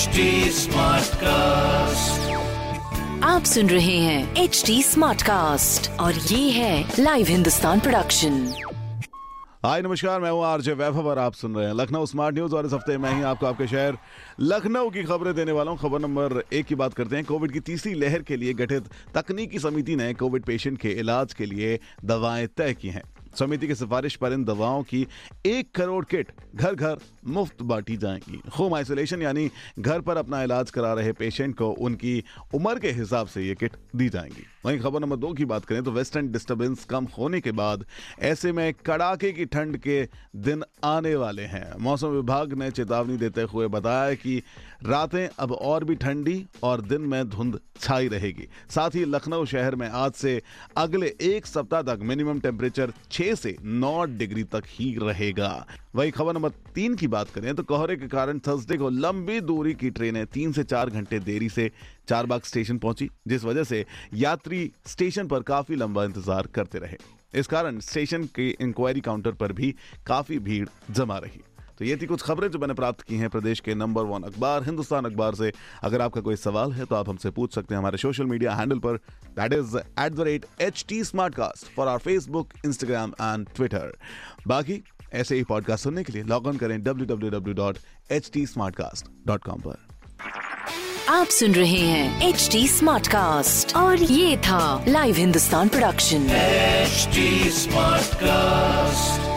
HD Smartcast. आप सुन रहे हैं एच डी स्मार्ट कास्ट और ये है लाइव हिंदुस्तान प्रोडक्शन हाय नमस्कार मैं हूँ आरजे वैभव और आप सुन रहे हैं लखनऊ स्मार्ट न्यूज़ और इस हफ़्ते मैं ही आपको आपके शहर लखनऊ की खबरें देने वाला हूँ। खबर नंबर एक की बात करते हैं। कोविड की तीसरी लहर के लिए गठित तकनीकी समिति ने कोविड पेशेंट के इलाज के लिए दवाएँ तय की हैं। समिति की सिफारिश पर इन दवाओं की एक करोड़ किट घर घर मुफ़्त बांटी जाएँगी। होम आइसोलेशन यानी घर पर अपना इलाज करा रहे पेशेंट को उनकी उम्र के हिसाब से ये किट दी जाएँगी। वहीं खबर नंबर दो की बात करें तो वेस्टर्न डिस्टरबेंस कम होने के बाद ऐसे में कड़ाके की ठंड के दिन आने वाले हैं। मौसम विभाग ने चेतावनी देते हुए बताया कि रातें अब और भी ठंडी और दिन में धुंध छाई रहेगी। साथ ही लखनऊ शहर में आज से अगले एक सप्ताह तक मिनिमम टेम्परेचर 6 से नौ डिग्री तक ही रहेगा। वही खबर नंबर तीन की बात करें तो कोहरे के कारण थर्सडे को लंबी दूरी की ट्रेनें तीन से चार घंटे देरी से चारबाग स्टेशन पहुँची, जिस वजह से यात्री स्टेशन पर काफ़ी लंबा इंतज़ार करते रहे। इस कारण स्टेशन के इंक्वायरी काउंटर पर भी काफ़ी भीड़ जमा रही। तो ये थी कुछ खबरें जो मैंने प्राप्त की हैं प्रदेश के नंबर वन अखबार हिंदुस्तान अखबार से। अगर आपका कोई सवाल है तो आप हमसे पूछ सकते हैं हमारे सोशल मीडिया हैंडल पर। That is at the rate H T smart cast for our Facebook Instagram and Twitter बाकी ऐसे ही पॉडकास्ट सुनने के लिए लॉग ऑन करें W W W dot H T smart cast dot com पर। आप सुन रहे हैं एच टी स्मार्ट कास्ट और ये था live Hindustan production HD Smartcast.